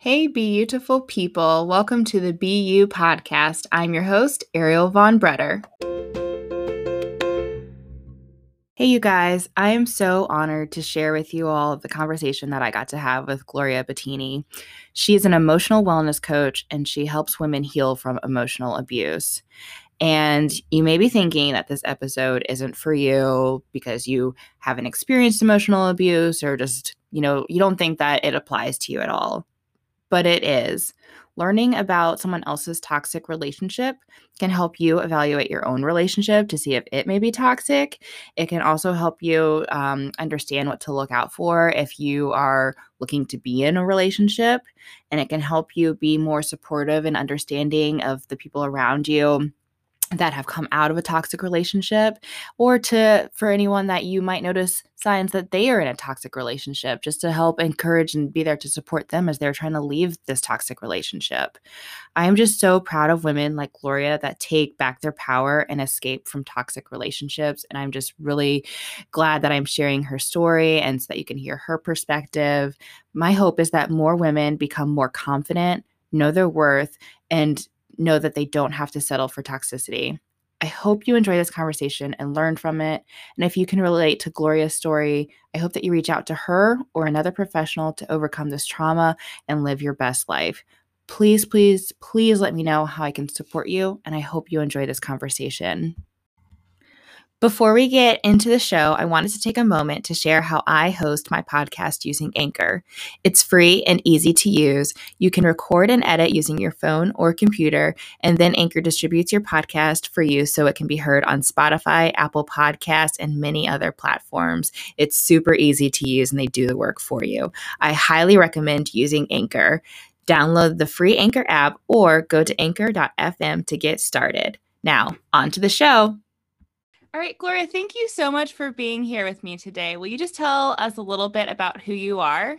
Hey, beautiful people. Welcome to the BU podcast. I'm your host, Ariel Von Bretter. Hey, you guys. I am so honored to share with you all the conversation that I got to have with Gloria Bettini. She is an emotional wellness coach and she helps women heal from emotional abuse. And you may be thinking that this episode isn't for you because you haven't experienced emotional abuse or just, you know, you don't think that it applies to you at all but it is. Learning about someone else's toxic relationship can help you evaluate your own relationship to see if it may be toxic. It can also help you um, understand what to look out for if you are looking to be in a relationship. And it can help you be more supportive and understanding of the people around you that have come out of a toxic relationship or to for anyone that you might notice signs that they are in a toxic relationship just to help encourage and be there to support them as they're trying to leave this toxic relationship. I am just so proud of women like Gloria that take back their power and escape from toxic relationships and I'm just really glad that I'm sharing her story and so that you can hear her perspective. My hope is that more women become more confident, know their worth and know that they don't have to settle for toxicity. I hope you enjoy this conversation and learn from it. And if you can relate to Gloria's story, I hope that you reach out to her or another professional to overcome this trauma and live your best life. Please, please, please let me know how I can support you. And I hope you enjoy this conversation. Before we get into the show, I wanted to take a moment to share how I host my podcast using Anchor. It's free and easy to use. You can record and edit using your phone or computer, and then Anchor distributes your podcast for you so it can be heard on Spotify, Apple Podcasts, and many other platforms. It's super easy to use and they do the work for you. I highly recommend using Anchor. Download the free Anchor app or go to anchor.fm to get started. Now, on to the show. All right, Gloria, thank you so much for being here with me today. Will you just tell us a little bit about who you are?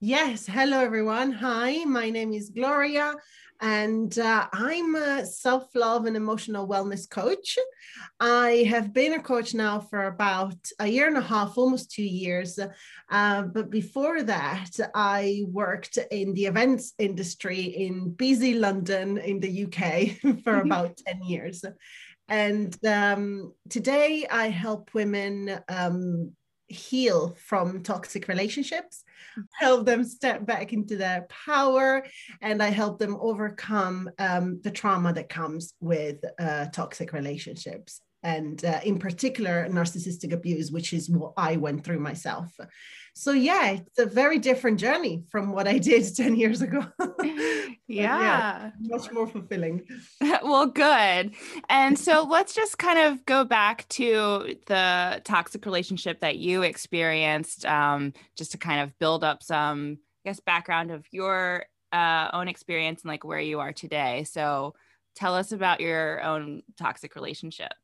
Yes. Hello, everyone. Hi, my name is Gloria, and uh, I'm a self love and emotional wellness coach. I have been a coach now for about a year and a half, almost two years. Uh, but before that, I worked in the events industry in busy London in the UK for about 10 years. And um, today I help women um, heal from toxic relationships, help them step back into their power, and I help them overcome um, the trauma that comes with uh, toxic relationships. And uh, in particular, narcissistic abuse, which is what I went through myself. So, yeah, it's a very different journey from what I did 10 years ago. yeah. yeah. Much more fulfilling. well, good. And so let's just kind of go back to the toxic relationship that you experienced, um, just to kind of build up some, I guess, background of your uh, own experience and like where you are today. So tell us about your own toxic relationship.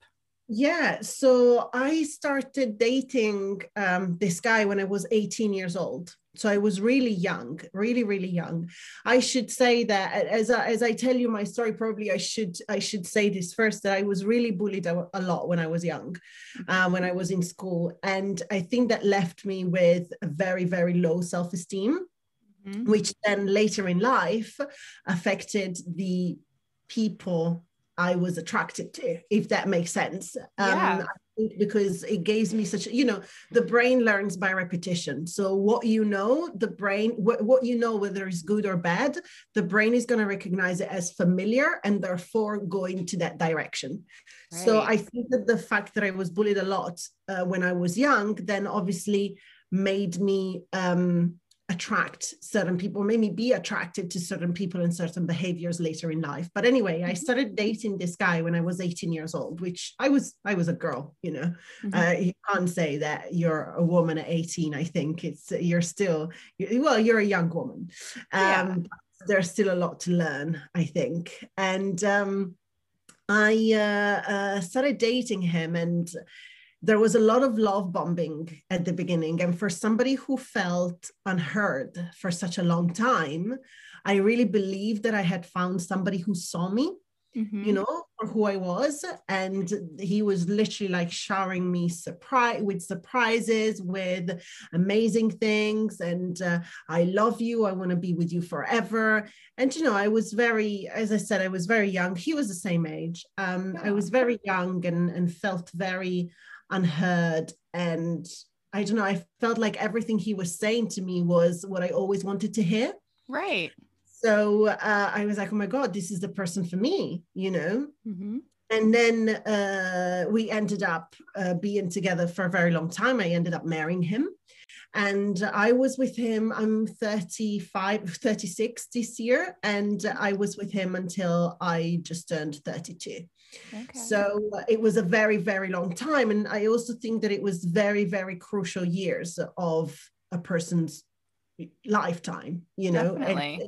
Yeah, so I started dating um, this guy when I was 18 years old. So I was really young, really, really young. I should say that as I, as I tell you my story, probably I should I should say this first that I was really bullied a, a lot when I was young, uh, when I was in school, and I think that left me with a very very low self esteem, mm-hmm. which then later in life affected the people I was attracted to, if that makes sense. Yeah. Um, because it gives me such, you know, the brain learns by repetition. So what you know, the brain, what, what you know, whether it's good or bad, the brain is going to recognize it as familiar and therefore go into that direction. Right. So I think that the fact that I was bullied a lot uh, when I was young, then obviously made me um, attract certain people, made me be attracted to certain people and certain behaviors later in life. But anyway, I mm-hmm. started dating this guy when I was 18 years old, which I was I was a girl, you know. Mm-hmm. Uh, you can't say that you're a woman at 18. I think it's you're still well, you're a young woman. Um, yeah. There's still a lot to learn, I think. And um, I uh, uh, started dating him and there was a lot of love bombing at the beginning. And for somebody who felt unheard for such a long time, I really believed that I had found somebody who saw me. Mm-hmm. You know, for who I was, and he was literally like showering me surprise with surprises, with amazing things, and uh, I love you. I want to be with you forever. And you know, I was very, as I said, I was very young. He was the same age. Um. I was very young and and felt very unheard and I don't know, I felt like everything he was saying to me was what I always wanted to hear. Right. So uh, I was like, oh my God, this is the person for me, you know? Mm-hmm. And then uh, we ended up uh, being together for a very long time. I ended up marrying him. And I was with him, I'm 35, 36 this year. And I was with him until I just turned 32. Okay. So uh, it was a very, very long time. And I also think that it was very, very crucial years of a person's lifetime you know and,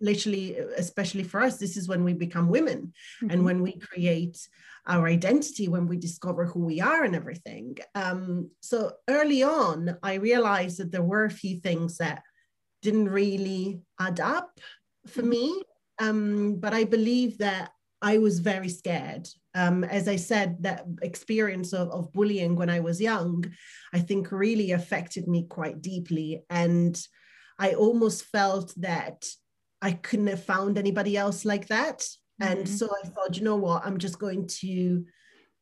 literally especially for us this is when we become women mm-hmm. and when we create our identity when we discover who we are and everything um, so early on i realized that there were a few things that didn't really add up for mm-hmm. me um, but i believe that I was very scared. Um, as I said, that experience of, of bullying when I was young, I think really affected me quite deeply. And I almost felt that I couldn't have found anybody else like that. Mm-hmm. And so I thought, you know what, I'm just going to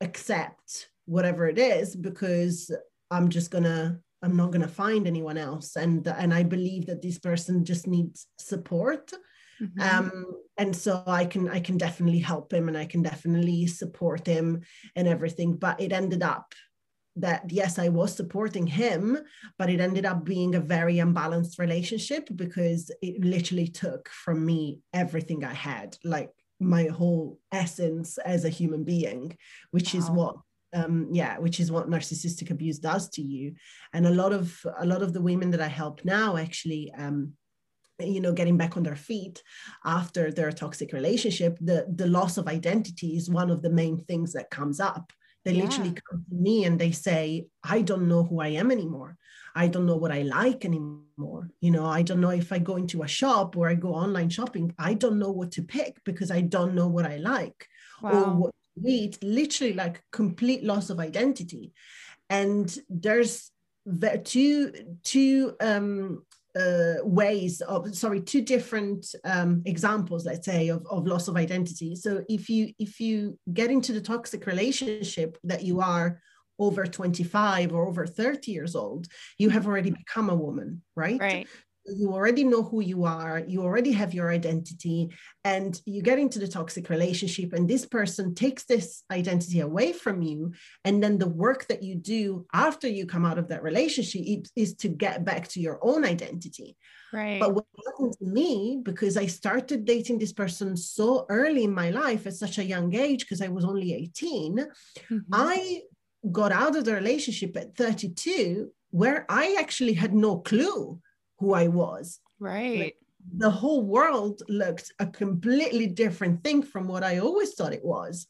accept whatever it is because I'm just gonna I'm not gonna find anyone else. And and I believe that this person just needs support Mm-hmm. Um, and so I can I can definitely help him and I can definitely support him and everything. But it ended up that yes, I was supporting him, but it ended up being a very unbalanced relationship because it literally took from me everything I had, like my whole essence as a human being, which wow. is what um yeah which is what narcissistic abuse does to you and a lot of a lot of the women that i help now actually um you know getting back on their feet after their toxic relationship the the loss of identity is one of the main things that comes up. They yeah. literally come to me and they say i don't know who i am anymore. I don't know what i like anymore. You know i don't know if i go into a shop or i go online shopping. I don't know what to pick because i don't know what i like wow. or what to eat. Literally like complete loss of identity. And there's two two um uh, ways of sorry two different um, examples let's say of, of loss of identity. So if you if you get into the toxic relationship that you are over 25 or over 30 years old you have already become a woman right? Right you already know who you are, you already have your identity, and you get into the toxic relationship, and this person takes this identity away from you. And then the work that you do after you come out of that relationship is to get back to your own identity. Right. But what happened to me, because I started dating this person so early in my life at such a young age, because I was only 18, mm-hmm. I got out of the relationship at 32 where I actually had no clue who I was. Right. Like, the whole world looked a completely different thing from what I always thought it was.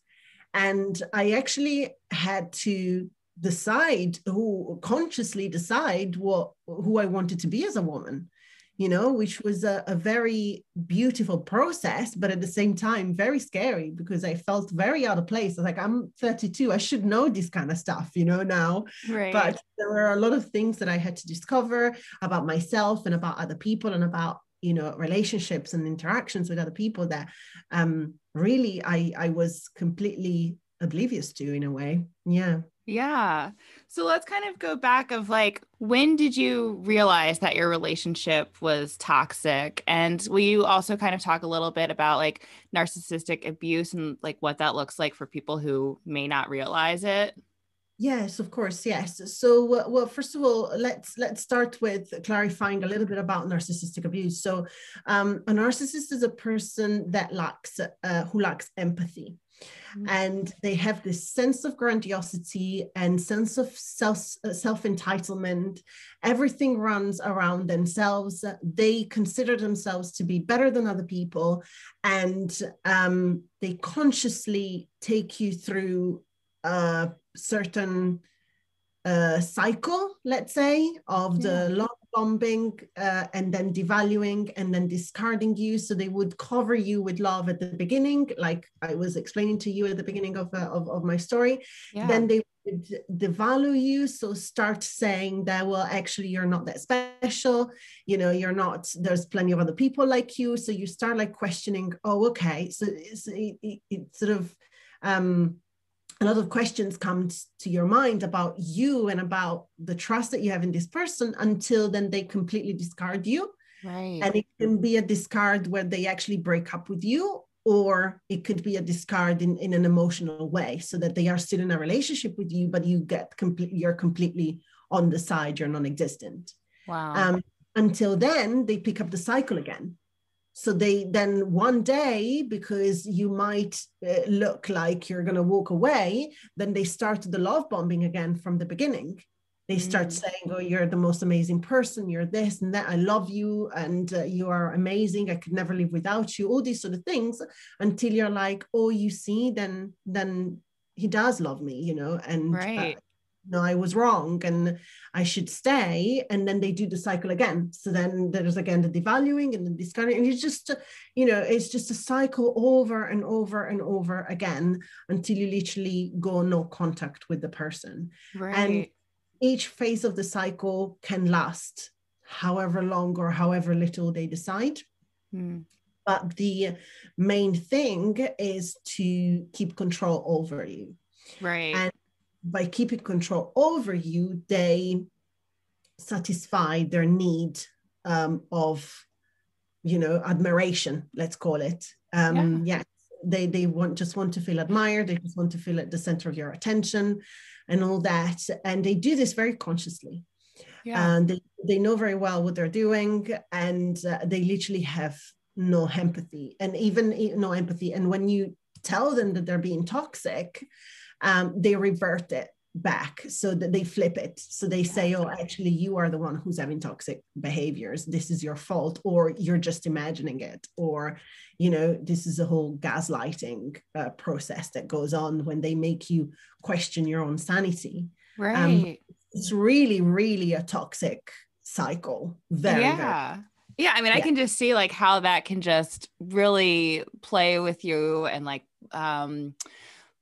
And I actually had to decide who consciously decide what who I wanted to be as a woman you know, which was a, a, very beautiful process, but at the same time, very scary because I felt very out of place. I was like, I'm 32, I should know this kind of stuff, you know, now. Right. But there were a lot of things that I had to discover about myself and about other people and about, you know, relationships and interactions with other people that um, really I, I was completely oblivious to in a way. Yeah. Yeah. So let's kind of go back of like when did you realize that your relationship was toxic and will you also kind of talk a little bit about like narcissistic abuse and like what that looks like for people who may not realize it? Yes, of course. Yes. So, well, first of all, let's let's start with clarifying a little bit about narcissistic abuse. So, um, a narcissist is a person that lacks uh, who lacks empathy. Mm-hmm. and they have this sense of grandiosity and sense of self uh, self entitlement everything runs around themselves they consider themselves to be better than other people and um, they consciously take you through a certain uh, cycle let's say of the yeah. Bombing uh, and then devaluing and then discarding you. So they would cover you with love at the beginning, like I was explaining to you at the beginning of, uh, of, of, my story. Yeah. Then they would devalue you. So start saying that, well, actually, you're not that special. You know, you're not, there's plenty of other people like you. So you start like questioning, oh, okay. So it's, it, it, it sort of, um, a lot of questions come to your mind about you and about the trust that you have in this person until then they completely discard you. Right. And it can be a discard where they actually break up with you or it could be a discard in, in an emotional way so that they are still in a relationship with you but you get complete you're completely on the side you're non-existent. Wow. Um, until then they pick up the cycle again so they then one day because you might uh, look like you're going to walk away then they start the love bombing again from the beginning they start mm. saying oh you're the most amazing person you're this and that i love you and uh, you are amazing i could never live without you all these sort of things until you're like oh you see then then he does love me you know and uh, right. uh, no, I was wrong and I should stay. And then they do the cycle again. So then there's again the devaluing and the discarding. And it's just, you know, it's just a cycle over and over and over again until you literally go no contact with the person. Right. And each phase of the cycle can last however long or however little they decide. Hmm. But the main thing is to keep control over you. Right. And by keeping control over you, they satisfy their need um, of, you know, admiration, let's call it. Um, yeah. yeah. They, they want just want to feel admired. They just want to feel at the center of your attention and all that. And they do this very consciously. Yeah. And they, they know very well what they're doing and uh, they literally have no empathy and even no empathy. And when you tell them that they're being toxic, um, they revert it back so that they flip it. So they say oh actually you are the one who's having toxic behaviors. This is your fault or you're just imagining it or you know this is a whole gaslighting uh, process that goes on when they make you question your own sanity. Um, right. um, it's really really a toxic cycle. Very yeah very, yeah. I mean yeah. i can just see like how that can just really play with you and like um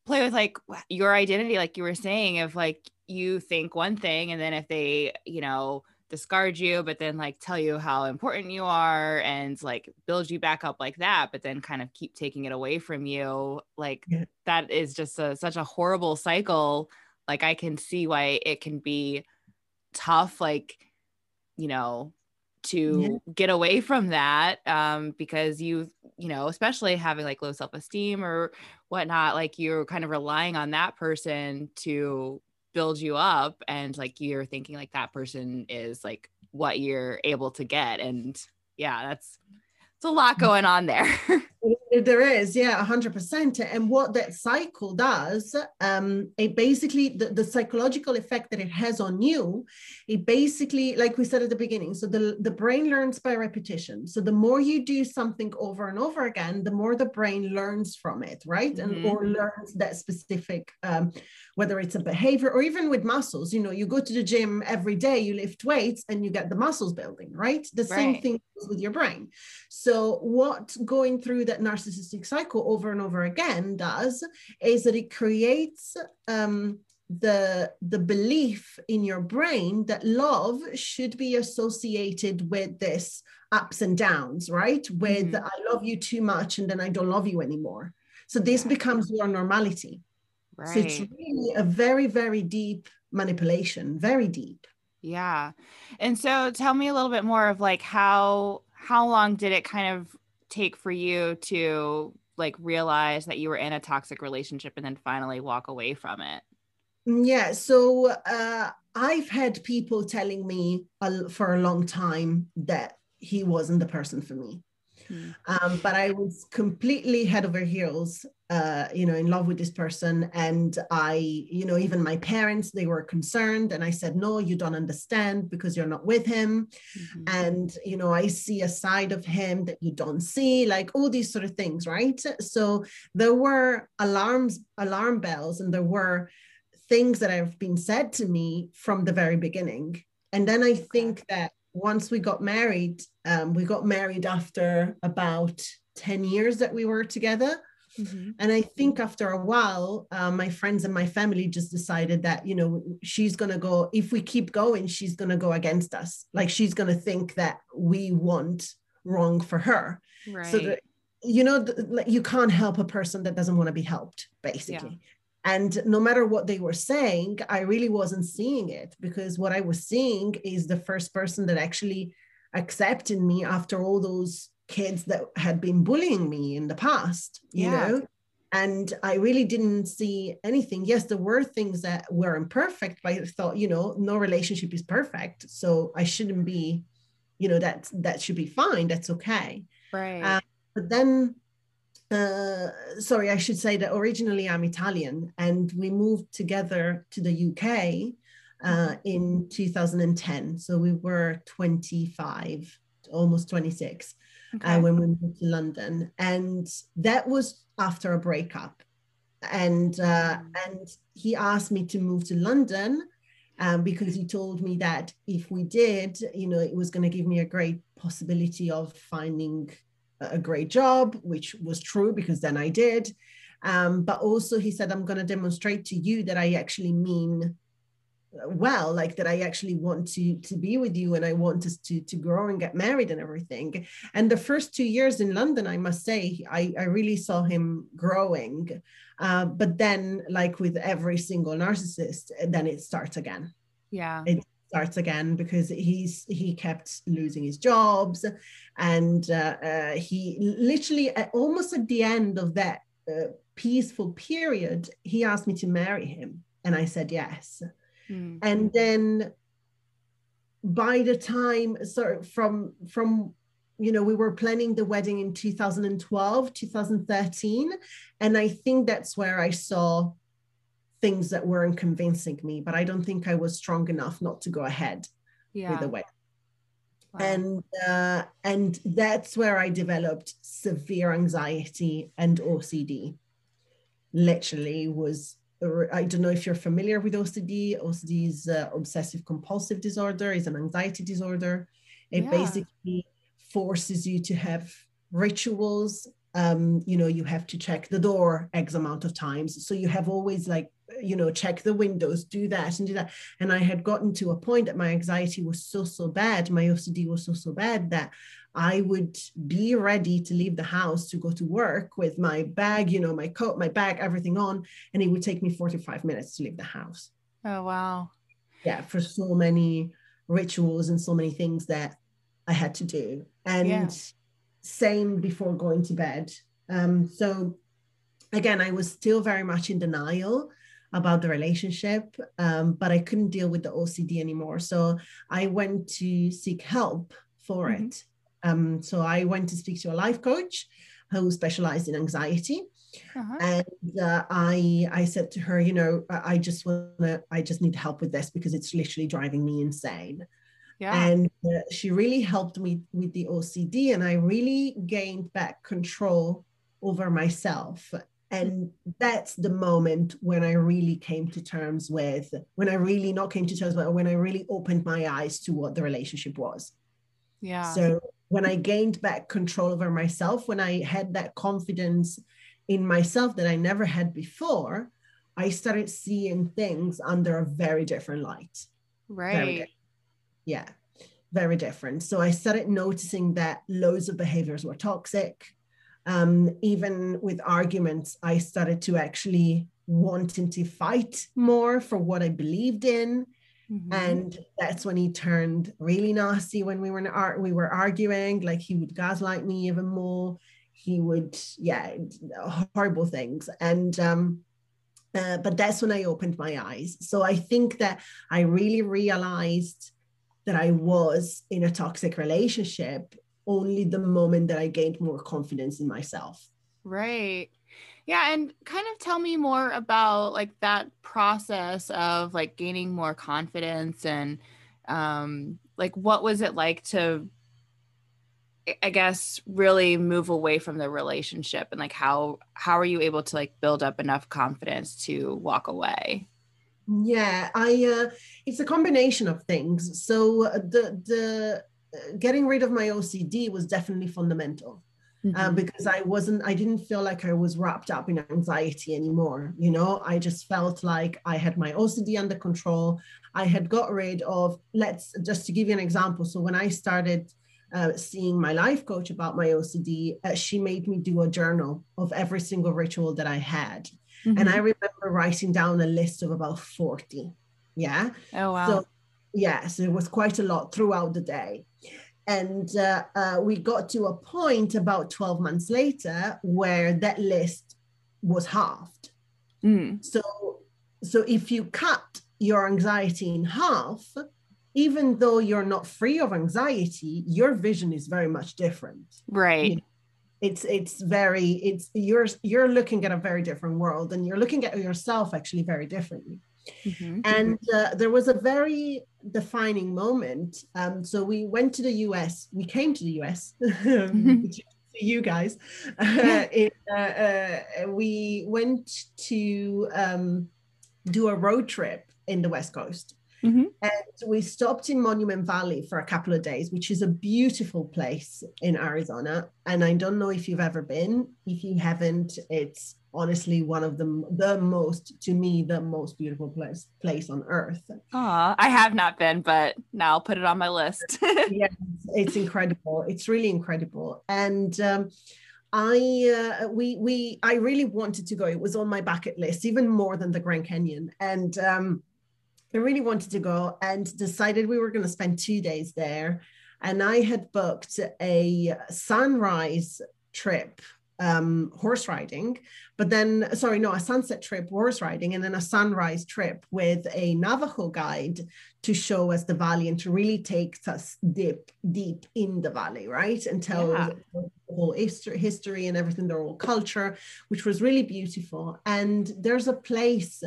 play with like your identity like you were saying if like you think one thing and then if they you know discard you but then like tell you how important you are and like build you back up like that but then kind of keep taking it away from you like yeah. that is just a, such a horrible cycle like i can see why it can be tough like you know to yeah. get away from that um, because you you know especially having like low self-esteem or whatnot like you're kind of relying on that person to build you up and like you're thinking like that person is like what you're able to get and yeah that's it's a lot mm. going on there there is yeah 100% and what that cycle does um it basically the, the psychological effect that it has on you it basically like we said at the beginning so the, the brain learns by repetition. So the more you do something over and over again the more the brain learns from it right? Mm-hmm. and or learns that specific um, whether it's a behavior or even with muscles you know you go to the gym every day you lift weights and you get the muscles building right? The right. same thing with your brain. So what going through that narcissistic cycle over and over again does is that it creates um, the the belief in your brain that love should be associated with this ups and downs right? With mm-hmm. i love you too much and then i don't love you anymore. So this becomes your normality. Right. so it's really a very very deep manipulation very deep. Yeah. And so tell me a little bit more of like how how long did it kind of take for you to like realize that you were in a toxic relationship and then finally walk away from it? Mm, yeah, so uh, I've had people telling me for a long time that he wasn't the person for me. Hmm. Um, but I was completely head over heels, uh, you know, in love with this person. And I, you know, even my parents, they were concerned. And I said, no, you don't understand because you're not with him. Mm-hmm. And, you know, I see a side of him that you don't see, like all these sort of things, right? So there were alarms, alarm bells, and there were things that have been said to me from the very beginning. And then I think that once we got married, um, we got married after about 10 years that we were together. Mm-hmm. And I think after a while, uh, my friends and my family just decided that, you know, she's going to go, if we keep going, she's going to go against us. Like she's going to think that we want wrong for her. Right. So that, you know, you can't help a person that doesn't want to be helped, basically. Yeah. And no matter what they were saying, I really wasn't seeing it because what I was seeing is the first person that actually accepted me after all those kids that had been bullying me in the past, you yeah. know? And I really didn't see anything. Yes, there were things that were imperfect, but I thought, you know, no relationship is perfect. So I shouldn't be, you know, that that should be fine. That's okay. Right. Uh, but then uh, sorry, I should say that originally I'm Italian and we moved together to the UK uh, mm-hmm. in 2010. So we were 25, almost 26 uh, okay. uh, when we moved to London. And that was after a breakup. And, uh, mm. and he asked me to move to London um, because he told me that if we did, you know, it was going to give me a great possibility of finding a great job, which was true because then I did. Um, but also, he said, I'm going to demonstrate to you that I actually mean well like that i actually want to to be with you and i want us to to grow and get married and everything. And the first two years in london i must say i i really saw him growing. Uh, but then like with every single narcissist then it starts again. Yeah. It starts again because he's he kept losing his jobs and uh, uh, he literally at, almost at the end of that uh, peaceful period he asked me to marry him. And i said yes mm. and then by the time so from from you know we were planning the wedding in 2012 2013 and i think that's where i saw things that weren't convincing me, but I don't think I was strong enough not to go ahead yeah. with the wedding. Wow. And uh, and that's where I developed severe anxiety and OCD. Literally was I don't know if you're familiar with OCD. OCD is uh, obsessive compulsive disorder, is an anxiety disorder. It yeah. basically forces you to have rituals. Um, you know, you have to check the door X amount of times. So you have always like you know check the windows do that and do that and i had gotten to a point that my anxiety was so so bad my ocd was so so bad that i would be ready to leave the house to go to work with my bag you know my coat my bag everything on and it would take me 45 minutes to leave the house oh wow yeah for so many rituals and so many things that i had to do and yeah. Same before going to bed um so again i was still very much in denial about the relationship, um, but I couldn't deal with the OCD anymore. So I went to seek help for mm-hmm. it. Um, so I went to speak to a life coach who specialized in anxiety. Uh-huh. And uh, I I said to her, you know, I just want to, I just need help with this because it's literally driving me insane. Yeah. And uh, she really helped me with the OCD, and I really gained back control over myself and that's the moment when i really came to terms with when i really not came to terms but when i really opened my eyes to what the relationship was yeah so when i gained back control over myself when i had that confidence in myself that i never had before i started seeing things under a very different light right very different. Yeah very different so i started noticing that loads of behaviors were toxic um, even with arguments, I started to actually wanting to fight more for what I believed in. Mm-hmm. And that's when he turned really nasty when we were in art, we were arguing, like he would gaslight me even more. He would, yeah, horrible things. And um, uh, but that's when I opened my eyes. So I think that I really realized that I was in a toxic relationship only the moment that I gained more confidence in myself. Right. Yeah, and kind of tell me more about like that process of like gaining more confidence and um like what was it like to I guess really move away from the relationship and like how how are you able to like build up enough confidence to walk away? Yeah, I. Uh, it's a combination of things. So uh, the the uh, getting rid of my OCD was definitely fundamental. Uh, mm-hmm. because I wasn't, I didn't feel like I was wrapped up in anxiety anymore. You know, I just felt like I had my OCD under control. I had got rid of, let's just to give you an example. So when I started uh, seeing my life coach about my OCD, uh, she made me do a journal of every single ritual that I had. Mm-hmm. And I remember writing down a list of about 40. Yeah. Oh, wow. So, yes, it was quite a lot throughout the day. And uh, uh, we got to a point about 12 months later where that list was halved. Mm. So, so if you cut your anxiety in half, even though you're not free of anxiety, your vision is very much different. Right. You know, it's it's very it's you're you're looking at a very different world and you're looking at yourself actually very differently. Mm-hmm. And uh, there was a very defining moment. Um, so we went to the US. We came to the US. mm-hmm. you guys. Uh, it, uh, uh, we went to um, do a road trip in the West Coast. Mm-hmm. And we stopped in Monument Valley for a couple of days, which is a beautiful place in Arizona. And I don't know if you've ever been. If you haven't, it's honestly one of the the most to me the most beautiful place place on earth. Oh, I have not been, but now I'll put it on my list. yes, it's incredible. It's really incredible. And um, I uh, we we I really wanted to go. It was on my bucket list, even more than the Grand Canyon. And um, I really wanted to go and decided we were going to spend two days there. And I had booked a sunrise trip um, horse riding, but then, sorry, no, a sunset trip horse riding, and then a sunrise trip with a Navajo guide to show us the valley and to really take us deep, deep in the valley, right? And tell yeah. the whole history, history and everything, their whole culture, which was really beautiful. And there's a place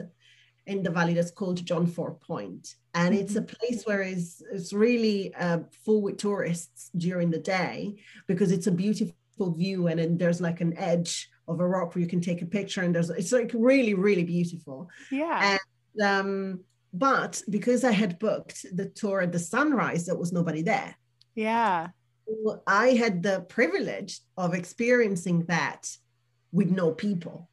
in the valley that's called John Ford Point. And it's a mm-hmm. place where it's, it's really uh, full with tourists during the day because it's a beautiful view and then there's like an edge of a rock where you can take a picture and there's it's like really really beautiful. Yeah. And um but because i had booked the tour at the sunrise there was nobody there. Yeah. I had the privilege of experiencing that with no people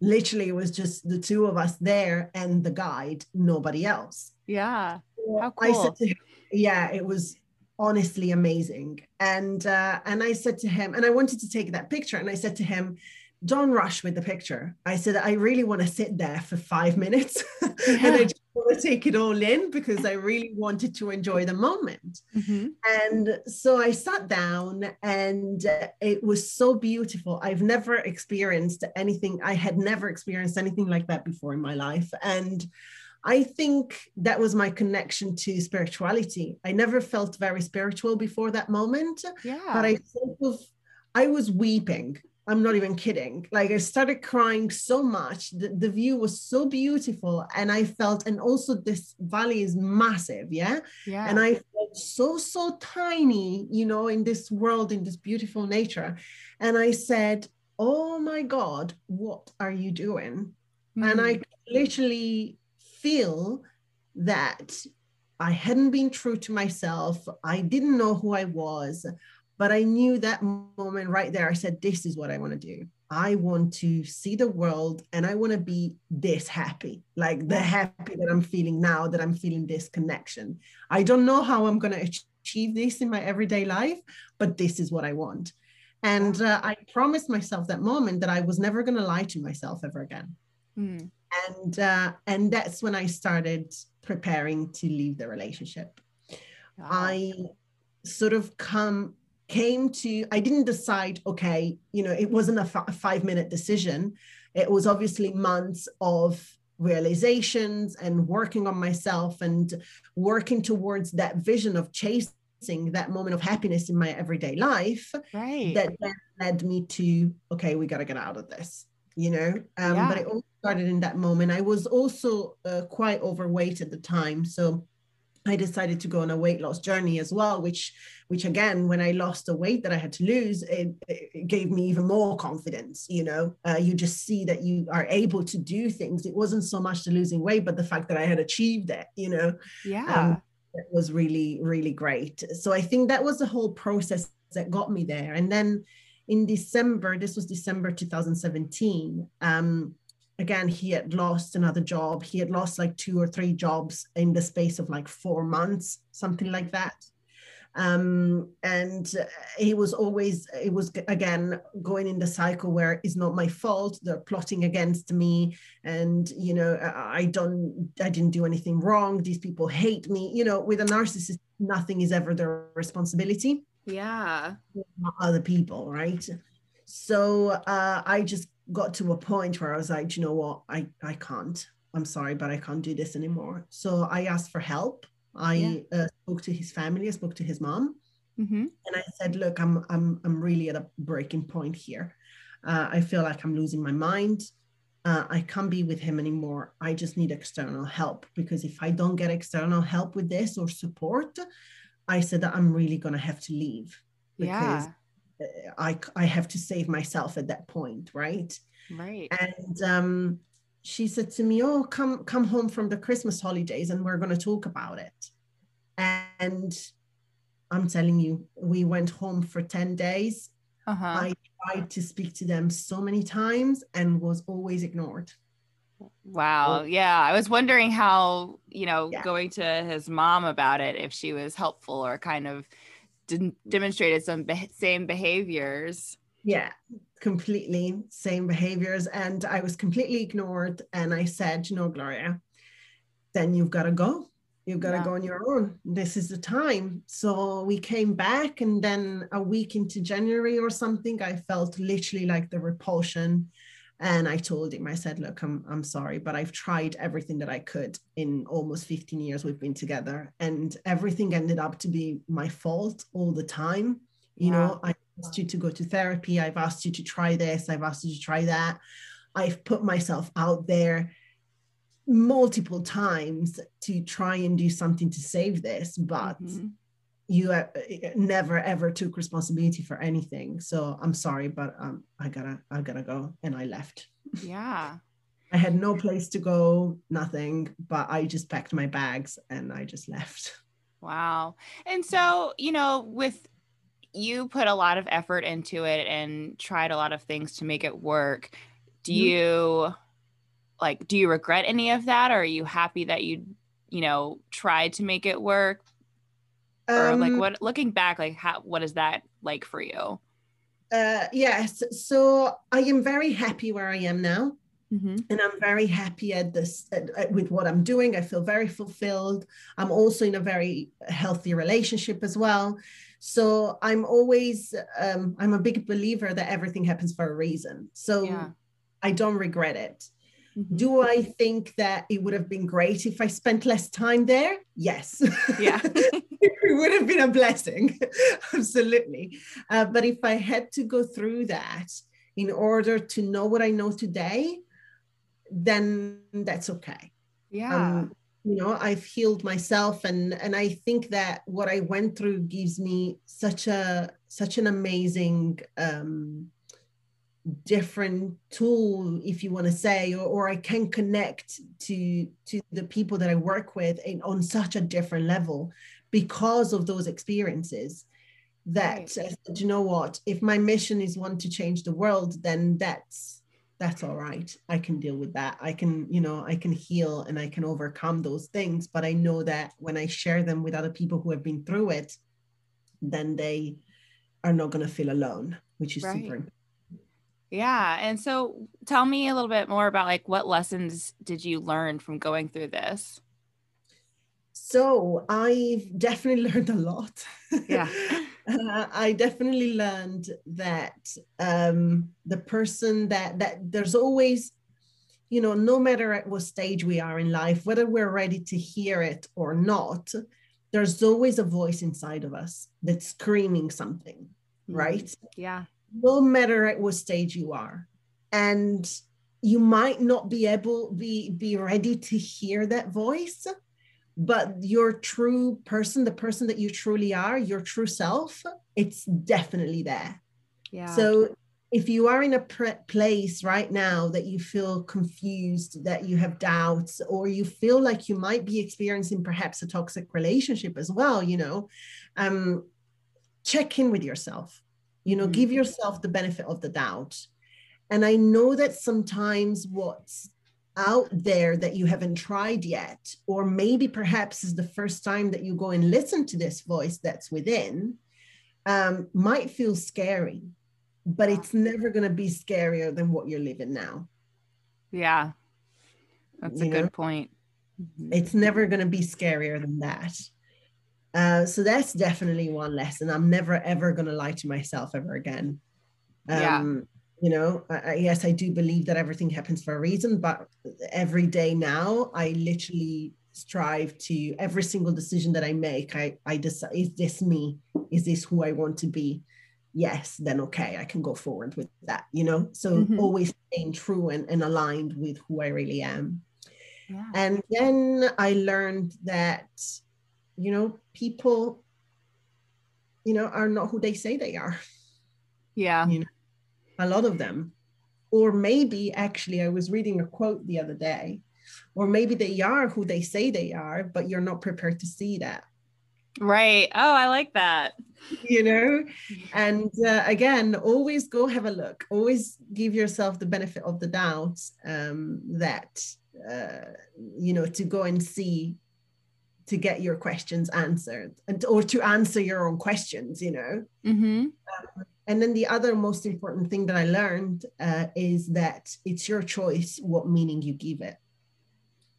literally it was just the two of us there and the guide nobody else. Yeah. How cool. To, yeah it was honestly amazing. And uh, and i said to him and i wanted to take that picture and i said to him don't rush with the picture. I said i really want to sit there for five minutes. Yeah. and i just want to take it all in because i really wanted to enjoy the moment mm-hmm. and so i sat down and uh, it was so beautiful i've never experienced anything i had never experienced anything like that before in my life and I think that was my connection to spirituality. I never felt very spiritual before that moment. Yeah. But I sort of, I was weeping. I'm not even kidding. Like I started crying so much. The, the view was so beautiful. And I felt, and also this valley is massive. Yeah. Yeah. And I felt so, so tiny, you know, in this world, in this beautiful nature. And I said, Oh my God, what are you doing? Mm. And I literally feel that I hadn't been true to myself. I didn't know who I was, but I knew that moment right there. I said, This is what I want to do. I want to see the world and I want to be this happy, like the happy that I'm feeling now that I'm feeling this connection. I don't know how I'm going to achieve this in my everyday life, but this is what I want. And uh, I promised myself that moment that I was never going to lie to myself ever again. Mm and uh, and that's when I started preparing to leave the relationship. Wow. I sort of come came to I didn't decide okay you know it wasn't a, f- a five minute decision. It was obviously months of realizations and working on myself and working towards that vision of chasing that moment of happiness in my everyday life right. that then led me to okay we got to get out of this you know? Um, yeah. but it all started in that moment. I was also uh, quite overweight at the time. So I decided to go on a weight loss journey as well, which, which again, when I lost the weight that I had to lose, it, it gave me even more confidence. You know, uh, you just see that you are able to do things. It wasn't so much the losing weight, but the fact that I had achieved it. You know, yeah, um, it was really, really great. So I think that was the whole process that got me there. And then in December, this was December 2017. Um, again he had lost another job. He had lost like two or three jobs in the space of like four months something like that. Um, and he was always it was again going in the cycle where it's not my fault. They're plotting against me. And you know i don't i didn't do anything wrong. These people hate me. You know with a narcissist nothing is ever their responsibility. Yeah. Other people right so uh, i just got to a point where I was like, you know what, I, I can't. I'm sorry, but I can't do this anymore. So I asked for help. I yeah. uh, spoke to his family. I spoke to his mom, mm-hmm. and I said, "Look, I'm I'm I'm really at a breaking point here. Uh, I feel like I'm losing my mind. Uh, I can't be with him anymore. I just need external help because if I don't get external help with this or support, I said that I'm really gonna have to leave because yeah. I, I have to save myself at that point, right? Right. And um, she said to me, "Oh, come come home from the Christmas holidays, and we're going to talk about it." And I'm telling you, we went home for ten days. Uh-huh. I tried to speak to them so many times and was always ignored. Wow. Yeah. I was wondering how, you know, yeah. going to his mom about it, if she was helpful or kind of Mm. demonstrated some be- same behaviors. Yeah, completely same behaviors. And I was completely ignored. And I said, you know, Gloria, then you've got to go. You've got yeah. to go on your own. This is the time. So we came back, and then a week into January or something, I felt literally like the repulsion and I told him, I said, look, I'm, I'm sorry, but I've tried everything that I could in almost 15 years we've been together. And everything ended up to be my fault all the time. You know, I asked you to go to therapy. I've asked you to try this. I've asked you to try that. I've put myself out there multiple times to try and do something to save this, but mm-hmm you uh, never ever took responsibility for anything. So i'm sorry but um, i gotta i gotta go and i left. Yeah. I had no place to go nothing but i just packed my bags and i just left. Wow. And so you know with you put a lot of effort into it and tried a lot of things to make it work. Do mm-hmm. you like do you regret any of that? Or are you happy that you you know tried to make it work or like um, what looking back like how what is that like for you uh yes so i am very happy where i am now mm-hmm. and i'm very happy at this at, at, with what i'm doing i feel very fulfilled i'm also in a very healthy relationship as well so i'm always um, i'm a big believer that everything happens for a reason so yeah. i don't regret it Mm-hmm. Do I think that it would have been great if I spent less time there? Yes. Yeah. it would have been a blessing. Absolutely. Uh, but if I had to go through that in order to know what I know today, then that's okay. Yeah. Um, you know i've healed myself and and i think that what i went through gives me such a such an amazing um different tool if you want to say or, or i can connect to to the people that i work with in, on such a different level because of those experiences that right. uh, you know what if my mission is one to change the world then that's that's all right i can deal with that i can you know i can heal and i can overcome those things but i know that when i share them with other people who have been through it then they are not going to feel alone which is right. super important yeah. And so tell me a little bit more about like what lessons did you learn from going through this? So I've definitely learned a lot. Yeah. uh, I definitely learned that um, the person that that there's always, you know, no matter at what stage we are in life, whether we're ready to hear it or not, there's always a voice inside of us that's screaming something, mm-hmm. right? Yeah no matter at what stage you are and you might not be able be be ready to hear that voice but your true person the person that you truly are your true self it's definitely there Yeah. so if you are in a pre- place right now that you feel confused that you have doubts or you feel like you might be experiencing perhaps a toxic relationship as well you know um check in with yourself you know Mhm. give yourself the benefit of the doubt and i know that sometimes what's out there that you haven't tried yet or maybe perhaps is the first time that you go and listen to this voice that's within um, might feel scary but it's never going to be scarier than what you're living now yeah. That's a You good know? point. Mhm. it's never going to be scarier than that uh, so that's definitely one lesson i'm never ever going to lie to myself ever again Yeah. um, you know I, yes i do believe that everything happens for a reason but every day now i literally strive to every single decision that i make i i decide is this me is this who i want to be yes then okay i can go forward with that you know so Mhm. always staying true and, and aligned with who i really am Yeah. and then I learned that, you know, people, you know, are not who they say they are, Yeah. A lot of them. Or maybe actually, I was reading a quote the other day, or maybe they are who they say they are, but you're not prepared to see that, Right. Oh, I like that. you know? And uh, again, always go have a look, always give yourself the benefit of the doubt um, that, uh, you know, to go and see to get your questions answered and or to answer your own questions you know Mm-hmm. And then the other most important thing that i learned uh, is that it's your choice what meaning you give it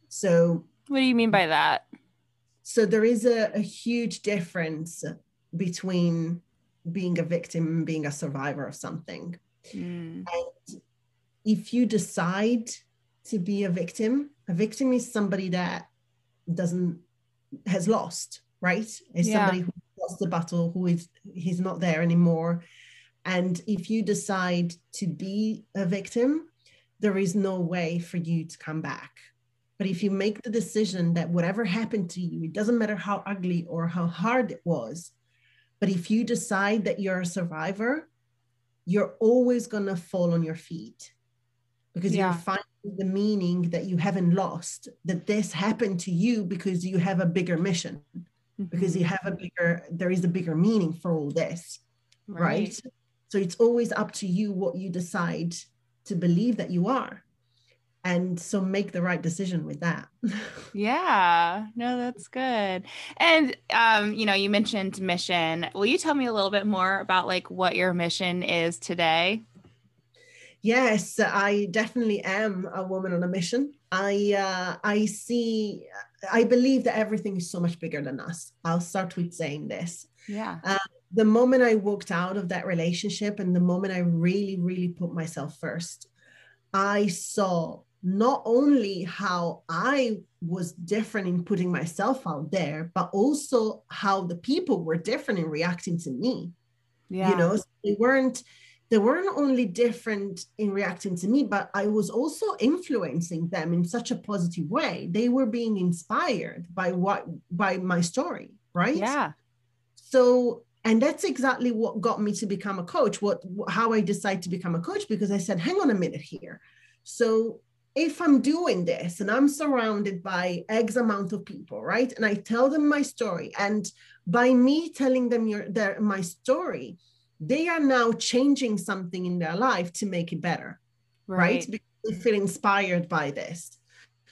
so What do you mean by that? so there is a, a huge difference between being a victim and being a survivor of something Mm. if you decide to be a victim a victim is somebody that doesn't has lost right is Yeah. somebody who lost the battle who is he's not there anymore and if you decide to be a victim there is no way for you to come back but if you make the decision that whatever happened to you it doesn't matter how ugly or how hard it was but if you decide that you're a survivor you're always going to fall on your feet because Yeah. you're finding the meaning that you haven't lost that this happened to you because you have a bigger mission because Mhm. you have a bigger there is a bigger meaning for all this right, so it's always up to you what you decide to believe that you are and so make the right decision with that Yeah, no, that's good. And um, you know, you mentioned mission. Will you tell me a little bit more about like what your mission is today? Yes, I definitely am a woman on a mission. I uh, I see. I believe that everything is so much bigger than us. I'll start with saying this. Yeah. The moment I walked out of that relationship, and the moment I really, really put myself first, I saw not only how I was different in putting myself out there, but also how the people were different in reacting to me Yeah. you know so they weren't they weren't only different in reacting to me but i was also influencing them in such a positive way they were being inspired by what by my story right Yeah. so and that's exactly what got me to become a coach what how i decided to become a coach because i said hang on a minute here. So if i'm doing this and i'm surrounded by x amount of people right? And i tell them my story and by me telling them your their my story they are now changing something in their life to make it better right, Right. because they feel inspired by this.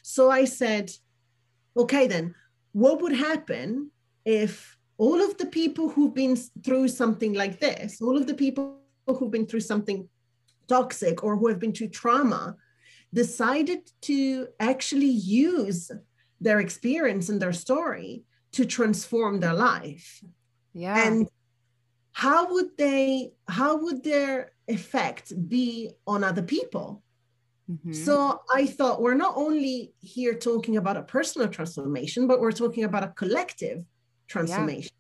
So i said okay then what would happen if all of the people who've been through something like this all of the people who've been through something toxic or who have been through trauma decided to actually use their experience and their story to transform their life Yeah. and how would they how would their effect be on other people Mhm. so i thought we're not only here talking about a personal transformation but we're talking about a collective transformation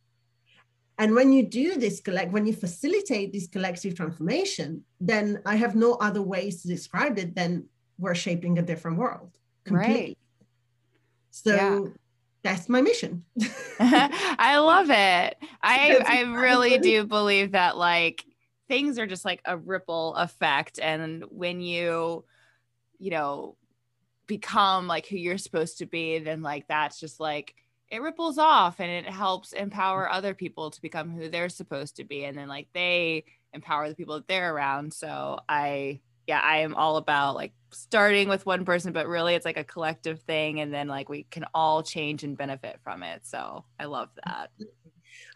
and when you do this collect when you facilitate this collective transformation then i have no other ways to describe it than we're shaping a different world completely Right. so Yeah. that's my mission. I love it. I I really do believe that like things are just like a ripple effect and when you you know become like who you're supposed to be then like that's just like it ripples off and it helps mm. empower other people to become who they're supposed to be and then like they empower the people that they're around. So i yeah i am all about like starting with one person but really it's like a collective thing and then like we can all change and benefit from it. So i love mm. that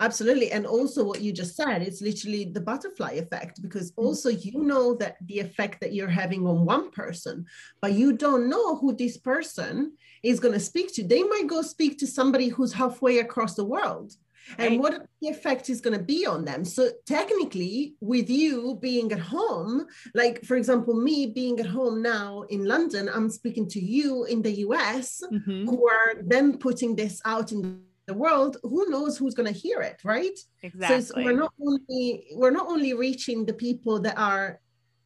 absolutely and also what you just said it's literally the butterfly effect because mm-hmm. also you know that the effect that you're having on one person but you don't know who this person is going to speak to they might go speak to somebody who's halfway across the world and right. what the effect is going to be on them. So technically, with you being at home, like for example, me being at home now in London, I'm speaking to you in the US, mm-hmm. who are then putting this out in the world. Who knows who's going to hear it, right? Exactly. So we're not only we're not only reaching the people that are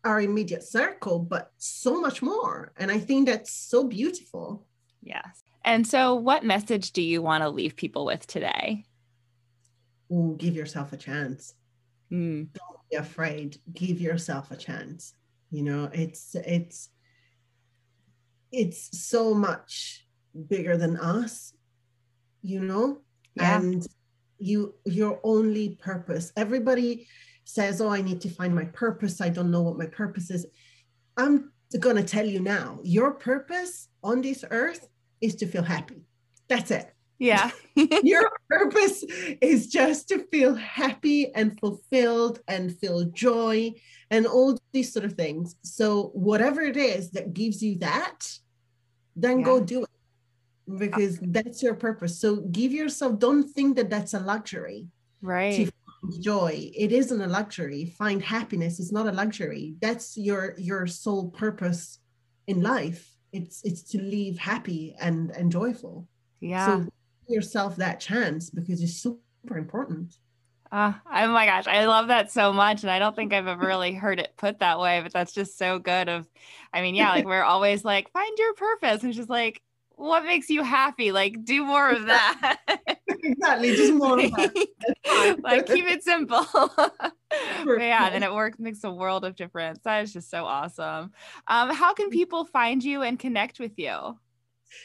our immediate circle, but so much more. And I think that's so beautiful. Yes. And so, what message do you want to leave people with today? Ooh, give yourself a chance. Mm. Don't be afraid. Give yourself a chance. You know, it's it's it's so much bigger than us, you know, yeah. and you your only purpose. Everybody says, "Oh, I need to find my purpose. I don't know what my purpose is." I'm going to tell you now, your purpose on this earth is to feel happy. That's it. Yeah. Your purpose is just to feel happy and fulfilled and feel joy and all these sort of things. So, whatever it is that gives you that, then yeah. go do it because that's your purpose. So, give yourself, don't think that that's a luxury. Right. joy it isn't a luxury find happiness it's not a luxury that's your your sole purpose in life it's it's to live happy and and joyful yeah so give yourself that chance because it's super important. Uh, oh my gosh, I love that so much. And I don't think I've ever really heard it put that way, but that's just so good. Of, I mean, yeah, like we're always like, find your purpose. And just like, what makes you happy? Like, do more of that. exactly. Just more of that. like, keep it simple. yeah, and it works, makes a world of difference. That is just so awesome. Um, how can people find you and connect with you?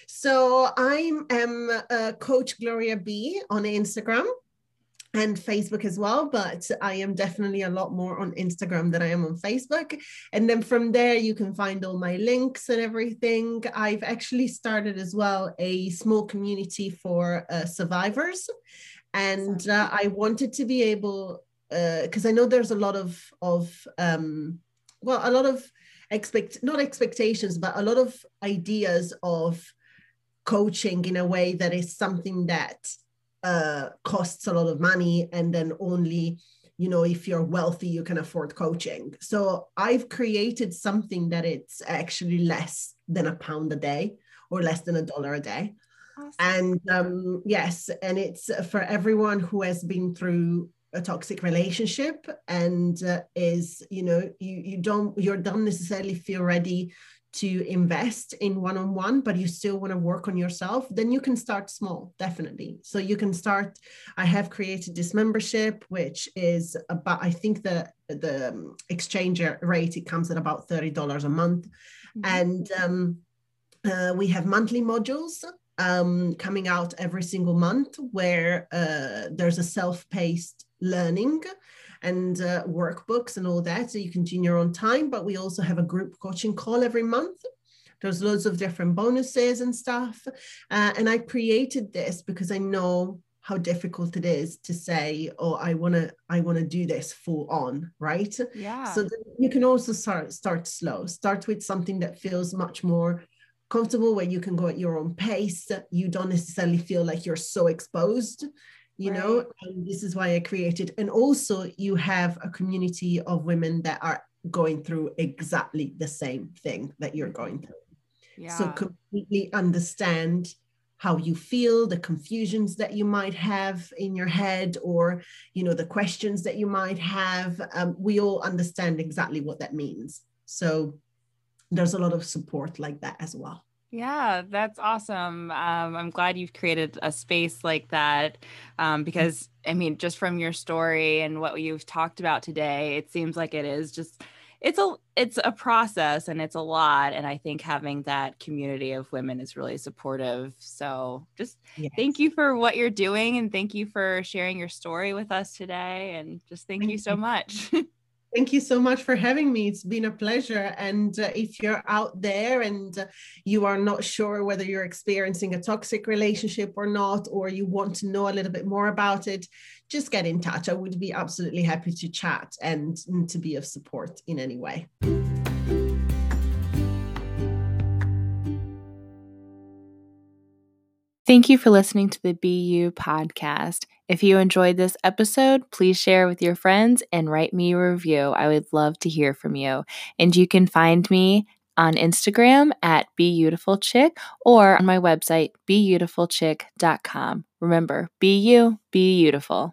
So I am uh, Coach Gloria B on Instagram and Facebook as well, but I am definitely a lot more on Instagram than I am on Facebook. And then from there, you can find all my links and everything. I've actually started as well a small community for uh, survivors. And uh, I wanted to be able, because uh, I know there's a lot of, of um, well, a lot of expect not expectations but a lot of ideas of coaching in a way that is something that uh, costs a lot of money and then only you know if you're wealthy you can afford coaching so i've created something that it's actually less than a pound a day or less than a dollar a day awesome. and um, yes and it's for everyone who has been through a toxic relationship and uh, is you know you you don't you don't necessarily feel ready to invest in one-on-one but you still want to work on yourself then you can start small definitely. So you can start i have created this membership which is about i think the the um, exchange rate it comes at about $30 a month. Mm-hmm. and um, uh, we have monthly modules um, coming out every single month where uh, there's a self-paced learning and uh, workbooks and all that. So you can do in your own time, but we also have a group coaching call every month. There's loads of different bonuses and stuff. Uh, and I created this because I know how difficult it is to say oh i want to i want to do this full on right yeah so you can also start start slow start with something that feels much more comfortable where you can go at your own pace you don't necessarily feel like you're so exposed you right. know and this is why i created and also you have a community of women that are going through exactly the same thing that you're going through yeah. so completely understand how you feel the confusions that you might have in your head or you know the questions that you might have um, we all understand exactly what that means so there's a lot of support like that as well Yeah, that's awesome. Um, I'm glad you've created a space like that um, because, I mean, just from your story and what you've talked about today, it seems like it is just it's a it's a process and it's a lot and i think having that community of women is really supportive so just yes. thank you for what you're doing and thank you for sharing your story with us today and just thank, thank you so much Thank you so much for having me. It's been a pleasure. And uh, if you're out there and uh, you are not sure whether you're experiencing a toxic relationship or not, or you want to know a little bit more about it, just get in touch. I would be absolutely happy to chat and, and to be of support in any way. Thank you for listening to the BU podcast. If you enjoyed this episode, please share with your friends and write me a review. I would love to hear from you. And you can find me on Instagram at BeautifulChick or on my website, beautifulchick.com. Remember, be you, be beautiful.